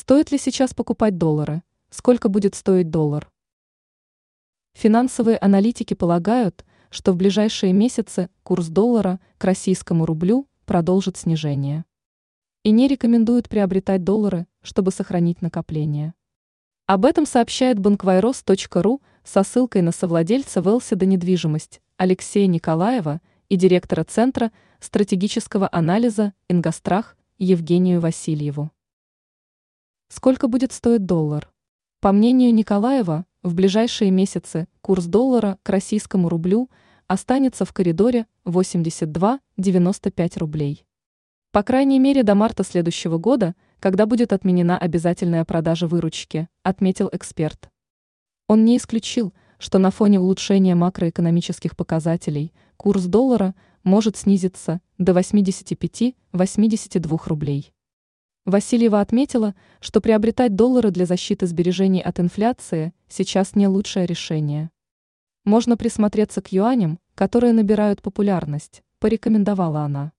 Стоит ли сейчас покупать доллары? Сколько будет стоить доллар? Финансовые аналитики полагают, что в ближайшие месяцы курс доллара к российскому рублю продолжит снижение. И не рекомендуют приобретать доллары, чтобы сохранить накопление. Об этом сообщает банквайрос.ру со ссылкой на совладельца Велсида недвижимость Алексея Николаева и директора Центра стратегического анализа «Ингострах» Евгению Васильеву. Сколько будет стоить доллар? По мнению Николаева, в ближайшие месяцы курс доллара к российскому рублю останется в коридоре 82-95 рублей. По крайней мере до марта следующего года, когда будет отменена обязательная продажа выручки, отметил эксперт. Он не исключил, что на фоне улучшения макроэкономических показателей курс доллара может снизиться до 85-82 рублей. Васильева отметила, что приобретать доллары для защиты сбережений от инфляции сейчас не лучшее решение. Можно присмотреться к юаням, которые набирают популярность, порекомендовала она.